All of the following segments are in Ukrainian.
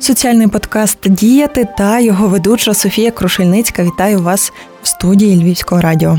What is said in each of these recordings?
Соціальний подкаст Діяти та його ведуча Софія Крушельницька. Вітаю вас в студії Львівського радіо.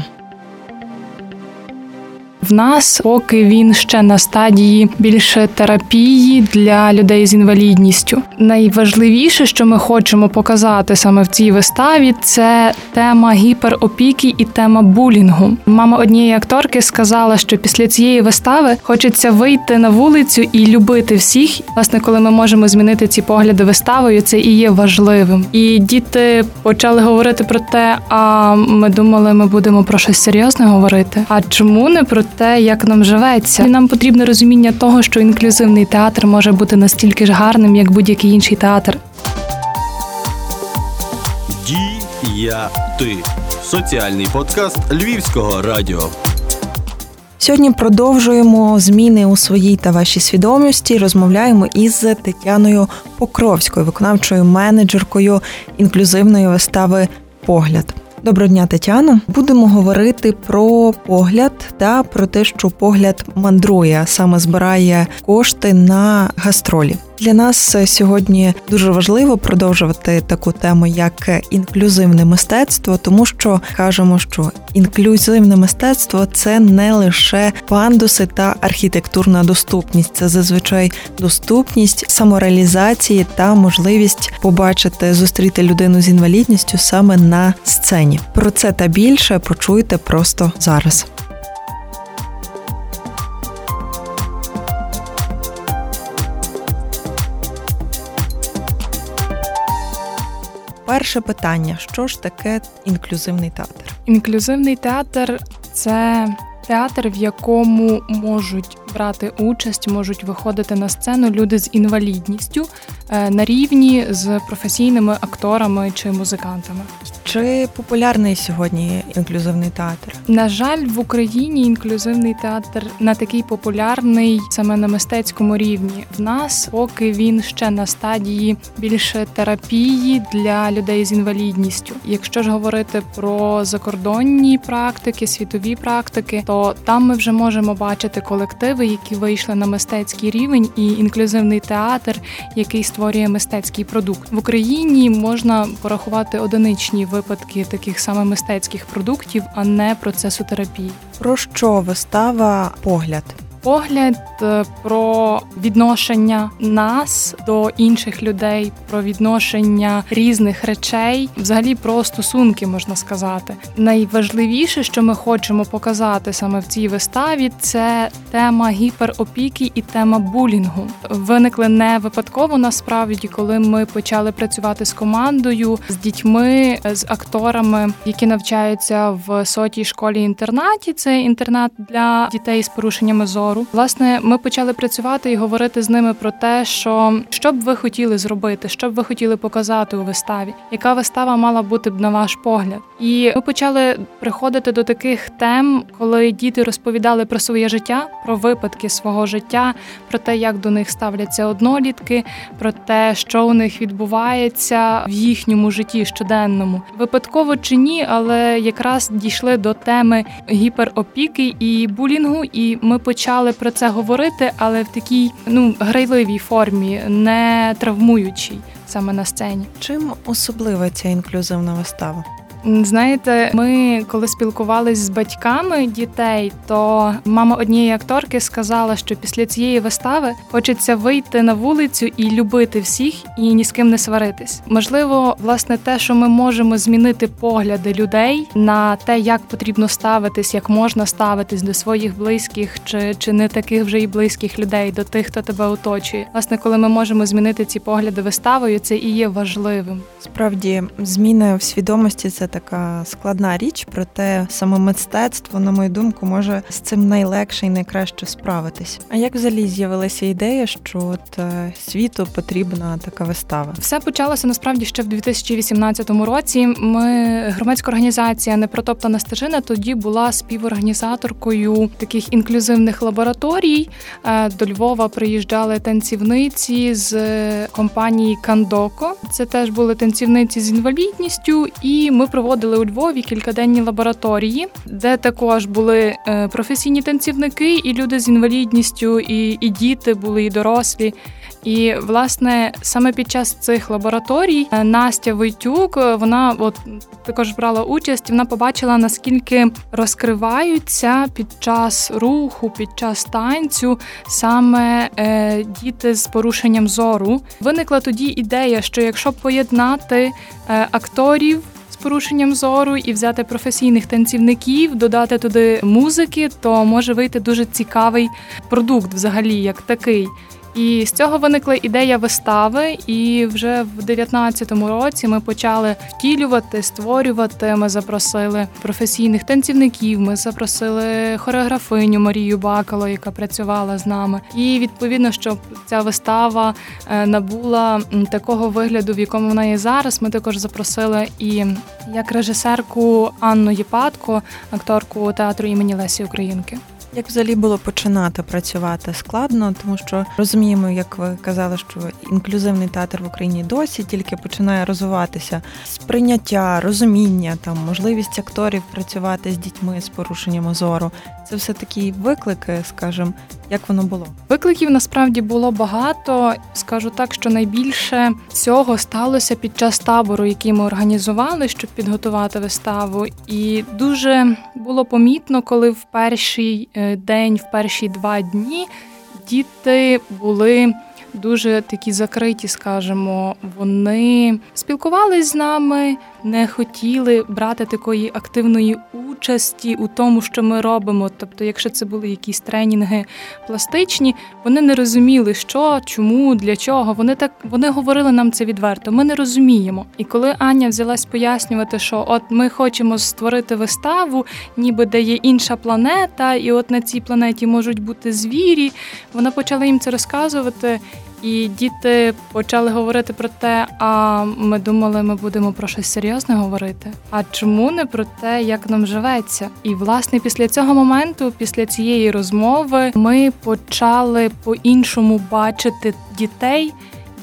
Нас поки він ще на стадії більше терапії для людей з інвалідністю. Найважливіше, що ми хочемо показати саме в цій виставі, це тема гіперопіки і тема булінгу. Мама однієї акторки сказала, що після цієї вистави хочеться вийти на вулицю і любити всіх. Власне, коли ми можемо змінити ці погляди виставою, це і є важливим. І діти почали говорити про те, а ми думали, ми будемо про щось серйозне говорити. А чому не про те, як нам живеться. І нам потрібне розуміння того, що інклюзивний театр може бути настільки ж гарним, як будь-який інший театр. Діяти соціальний подкаст Львівського радіо. Сьогодні продовжуємо зміни у своїй та вашій свідомості. Розмовляємо із Тетяною Покровською, виконавчою менеджеркою інклюзивної вистави Погляд. Доброго дня, Тетяно. Будемо говорити про погляд та про те, що погляд мандрує, саме збирає кошти на гастролі. Для нас сьогодні дуже важливо продовжувати таку тему, як інклюзивне мистецтво, тому що кажемо, що інклюзивне мистецтво це не лише пандуси та архітектурна доступність, це зазвичай доступність самореалізації та можливість побачити зустріти людину з інвалідністю саме на сцені. Про це та більше почуйте просто зараз. Перше питання: що ж таке інклюзивний театр? Інклюзивний театр це театр, в якому можуть брати участь, можуть виходити на сцену люди з інвалідністю е, на рівні з професійними акторами чи музикантами. Чи популярний сьогодні інклюзивний театр? На жаль, в Україні інклюзивний театр не такий популярний саме на мистецькому рівні. В нас поки він ще на стадії більше терапії для людей з інвалідністю. Якщо ж говорити про закордонні практики, світові практики, то там ми вже можемо бачити колективи, які вийшли на мистецький рівень, і інклюзивний театр, який створює мистецький продукт в Україні, можна порахувати одиничні випадки таких саме мистецьких продуктів, а не процесу терапії. Про що вистава погляд? Погляд е, про відношення нас до інших людей, про відношення різних речей, взагалі про стосунки можна сказати. Найважливіше, що ми хочемо показати саме в цій виставі, це тема гіперопіки і тема булінгу. Виникли не випадково насправді, коли ми почали працювати з командою, з дітьми, з акторами, які навчаються в сотій школі інтернаті. Це інтернат для дітей з порушеннями зору зору. Власне, ми почали працювати і говорити з ними про те, що що б ви хотіли зробити, що б ви хотіли показати у виставі, яка вистава мала бути б на ваш погляд. І ми почали приходити до таких тем, коли діти розповідали про своє життя, про випадки свого життя, про те, як до них ставляться однолітки, про те, що у них відбувається в їхньому житті щоденному. Випадково чи ні, але якраз дійшли до теми гіперопіки і булінгу, і ми почали почали про це говорити, але в такій ну грайливій формі, не травмуючій саме на сцені. Чим особлива ця інклюзивна вистава? Знаєте, ми коли спілкувалися з батьками дітей, то мама однієї акторки сказала, що після цієї вистави хочеться вийти на вулицю і любити всіх, і ні з ким не сваритись. Можливо, власне, те, що ми можемо змінити погляди людей на те, як потрібно ставитись, як можна ставитись до своїх близьких, чи чи не таких вже і близьких людей, до тих, хто тебе оточує. Власне, коли ми можемо змінити ці погляди виставою, це і є важливим. Справді, зміни в свідомості це така складна річ, проте саме мистецтво, на мою думку, може з цим найлегше і найкраще справитись. А як взагалі з'явилася ідея, що от е, світу потрібна така вистава? Все почалося насправді ще в 2018 році. Ми громадська організація Непротоптана стежина тоді була співорганізаторкою таких інклюзивних лабораторій. Е, до Львова приїжджали танцівниці з компанії Кандоко. Це теж були танцівниці з інвалідністю, і ми проводили у Львові кількаденні лабораторії, де також були е, професійні танцівники, і люди з інвалідністю, і, і діти були, і дорослі. І власне саме під час цих лабораторій е, Настя Войтюк е, вона от також брала участь. Вона побачила наскільки розкриваються під час руху, під час танцю саме е, діти з порушенням зору. Виникла тоді ідея, що якщо поєднати е, акторів порушенням зору і взяти професійних танцівників, додати туди музики, то може вийти дуже цікавий продукт, взагалі, як такий. І з цього виникла ідея вистави, і вже в 19-му році ми почали втілювати, створювати. Ми запросили професійних танцівників. Ми запросили хореографиню Марію Бакало, яка працювала з нами. І відповідно, щоб ця вистава е, набула такого вигляду, в якому вона є зараз. Ми також запросили і як режисерку Анну Єпатко, акторку театру імені Лесі Українки. Як взагалі було починати працювати складно, тому що розуміємо, як ви казали, що інклюзивний театр в Україні досі тільки починає розвиватися сприйняття, розуміння, там можливість акторів працювати з дітьми з порушенням зору. Це все такі виклики, скажімо, як воно було? Викликів насправді було багато. Скажу так, що найбільше цього сталося під час табору, який ми організували, щоб підготувати виставу. І дуже було помітно, коли в перший е, день, в перші два дні діти були дуже такі закриті, скажімо, вони спілкувались з нами, не хотіли брати такої активної участі у тому, що ми робимо. Тобто, якщо це були якісь тренінги пластичні, вони не розуміли, що, чому, для чого. Вони так вони говорили нам це відверто. Ми не розуміємо. І коли Аня взялась пояснювати, що от ми хочемо створити виставу, ніби де є інша планета, і от на цій планеті можуть бути звірі, вона почала їм це розказувати. І діти почали говорити про те, а ми думали, ми будемо про щось серйозне говорити. А чому не про те, як нам живеться? І власне після цього моменту, після цієї розмови, ми почали по-іншому бачити дітей.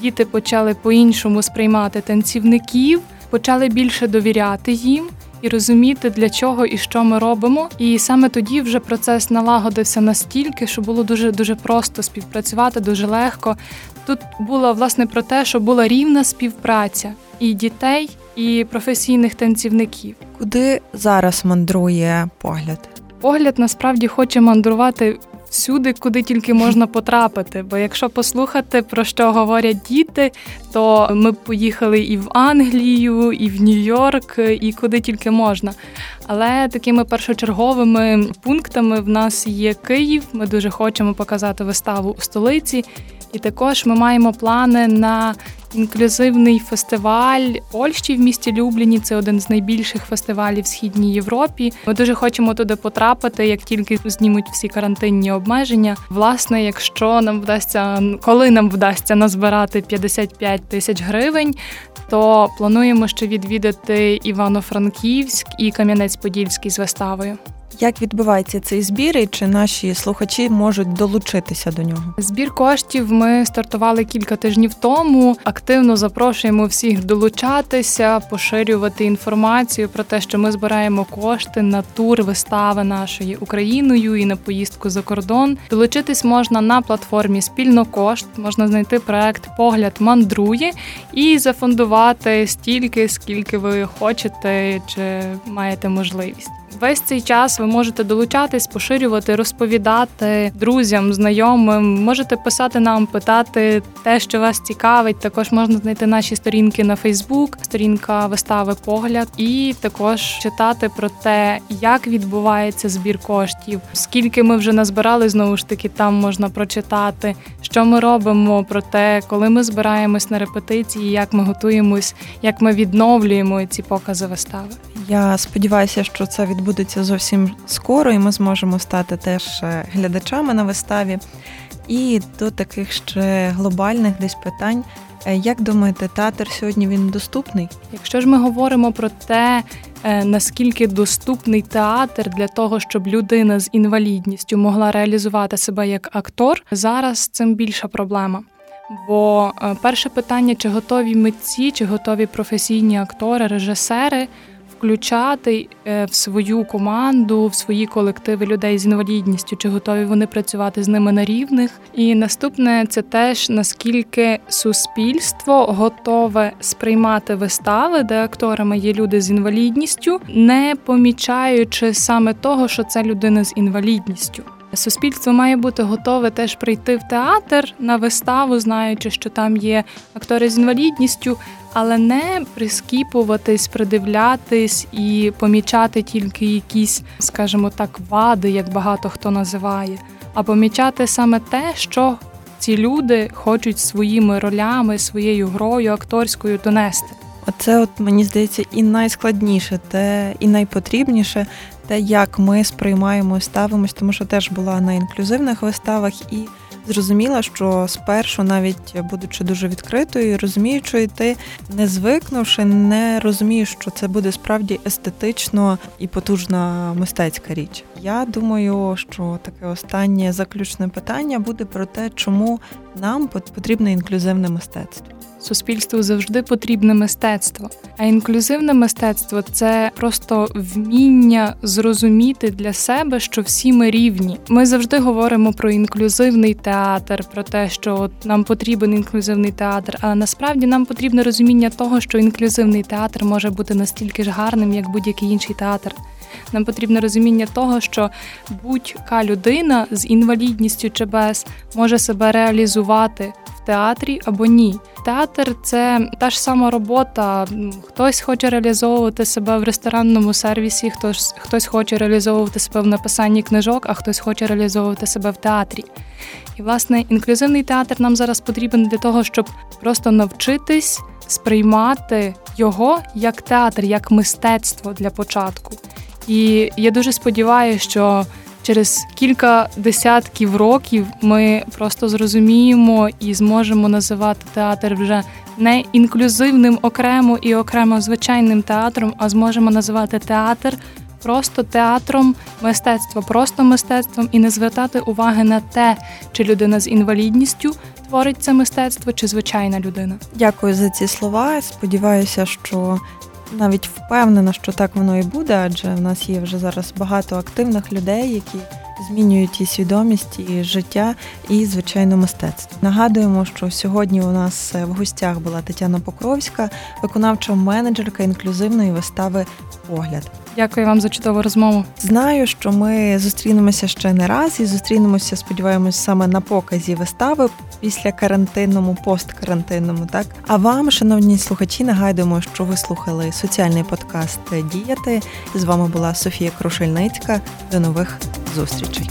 Діти почали по-іншому сприймати танцівників, почали більше довіряти їм і розуміти, для чого і що ми робимо. І саме тоді вже процес налагодився настільки, що було дуже дуже просто співпрацювати, дуже легко. Тут було власне про те, що була рівна співпраця і дітей, і професійних танцівників. Куди зараз мандрує погляд? Погляд насправді хоче мандрувати всюди, куди тільки можна потрапити. Бо якщо послухати про що говорять діти, то ми поїхали і в Англію, і в Нью-Йорк, і куди тільки можна. Але такими першочерговими пунктами в нас є Київ. Ми дуже хочемо показати виставу у столиці. І також ми маємо плани на інклюзивний фестиваль Польщі в місті Любліні. Це один з найбільших фестивалів в східній Європі. Ми дуже хочемо туди потрапити, як тільки знімуть всі карантинні обмеження. Власне, якщо нам вдасться, коли нам вдасться назбирати 55 тисяч гривень, то плануємо ще відвідати Івано-Франківськ і Кам'янець-Подільський з виставою. Як відбувається цей збір, і чи наші слухачі можуть долучитися до нього? Збір коштів ми стартували кілька тижнів тому. Активно запрошуємо всіх долучатися, поширювати інформацію про те, що ми збираємо кошти на тур вистави нашої Україною і на поїздку за кордон. Долучитись можна на платформі Спільно кошт, можна знайти проект Погляд мандрує і зафондувати стільки, скільки ви хочете чи маєте можливість. Весь цей час ви можете долучатись, поширювати, розповідати друзям, знайомим. Можете писати нам, питати те, що вас цікавить. Також можна знайти наші сторінки на Фейсбук, сторінка вистави Погляд, і також читати про те, як відбувається збір коштів, скільки ми вже назбирали знову ж таки. Там можна прочитати, що ми робимо, про те, коли ми збираємось на репетиції, як ми готуємось, як ми відновлюємо ці покази вистави. Я сподіваюся, що це відбудеться зовсім скоро, і ми зможемо стати теж е, глядачами на виставі. І до таких ще глобальних десь питань. Е, як думаєте, театр сьогодні він доступний? Якщо ж ми говоримо про те, е, наскільки доступний театр для того, щоб людина з інвалідністю могла реалізувати себе як актор, зараз цим більша проблема. Бо перше питання: чи готові митці, чи готові професійні актори, режисери включати е, в свою команду, в свої колективи людей з інвалідністю, чи готові вони працювати з ними на рівних. І наступне це теж наскільки суспільство готове сприймати вистави, де акторами є люди з інвалідністю, не помічаючи саме того, що це людина з інвалідністю. Суспільство має бути готове теж прийти в театр на виставу, знаючи, що там є актори з інвалідністю, але не прискіпуватись, придивлятись і помічати тільки якісь, скажімо так, вади, як багато хто називає, а помічати саме те, що ці люди хочуть своїми ролями, своєю грою акторською донести. Оце, от мені здається, і найскладніше, те і найпотрібніше, те, як ми сприймаємо ставимось, тому що теж була на інклюзивних виставах і зрозуміла, що спершу, навіть будучи дуже відкритою, розуміючи, ти не звикнувши, не розумієш, що це буде справді естетично і потужна мистецька річ. Я думаю, що таке останнє заключне питання буде про те, чому нам потрібне інклюзивне мистецтво. Суспільству завжди потрібне мистецтво, а інклюзивне мистецтво це просто вміння зрозуміти для себе, що всі ми рівні. Ми завжди говоримо про інклюзивний театр, про те, що нам потрібен інклюзивний театр. Але насправді нам потрібне розуміння того, що інклюзивний театр може бути настільки ж гарним, як будь-який інший театр. Нам потрібне розуміння того, що будь-яка людина з інвалідністю чи без може себе реалізувати в театрі або ні. Театр це та ж сама робота. Хтось хоче реалізовувати себе в ресторанному сервісі, хтось хтось хоче реалізовувати себе в написанні книжок, а хтось хоче реалізовувати себе в театрі. І, власне, інклюзивний театр нам зараз потрібен для того, щоб просто навчитись сприймати його як театр, як мистецтво для початку. І я дуже сподіваюся, що через кілька десятків років ми просто зрозуміємо і зможемо називати театр вже не інклюзивним окремо і окремо звичайним театром, а зможемо називати театр просто театром мистецтва, просто мистецтвом і не звертати уваги на те, чи людина з інвалідністю творить це мистецтво, чи звичайна людина. Дякую за ці слова. Сподіваюся, що навіть впевнена, що так воно і буде, адже в нас є вже зараз багато активних людей, які змінюють і свідомість, і життя, і звичайно мистецтво. Нагадуємо, що сьогодні у нас в гостях була Тетяна Покровська, виконавча менеджерка інклюзивної вистави Погляд. Дякую вам за чудову розмову. Знаю, що ми зустрінемося ще не раз і зустрінемося, сподіваємось, саме на показі вистави після карантинному, посткарантинному. Так а вам, шановні слухачі, нагадуємо, що ви слухали соціальний подкаст Діяти. З вами була Софія Крушельницька. До нових зустрічей.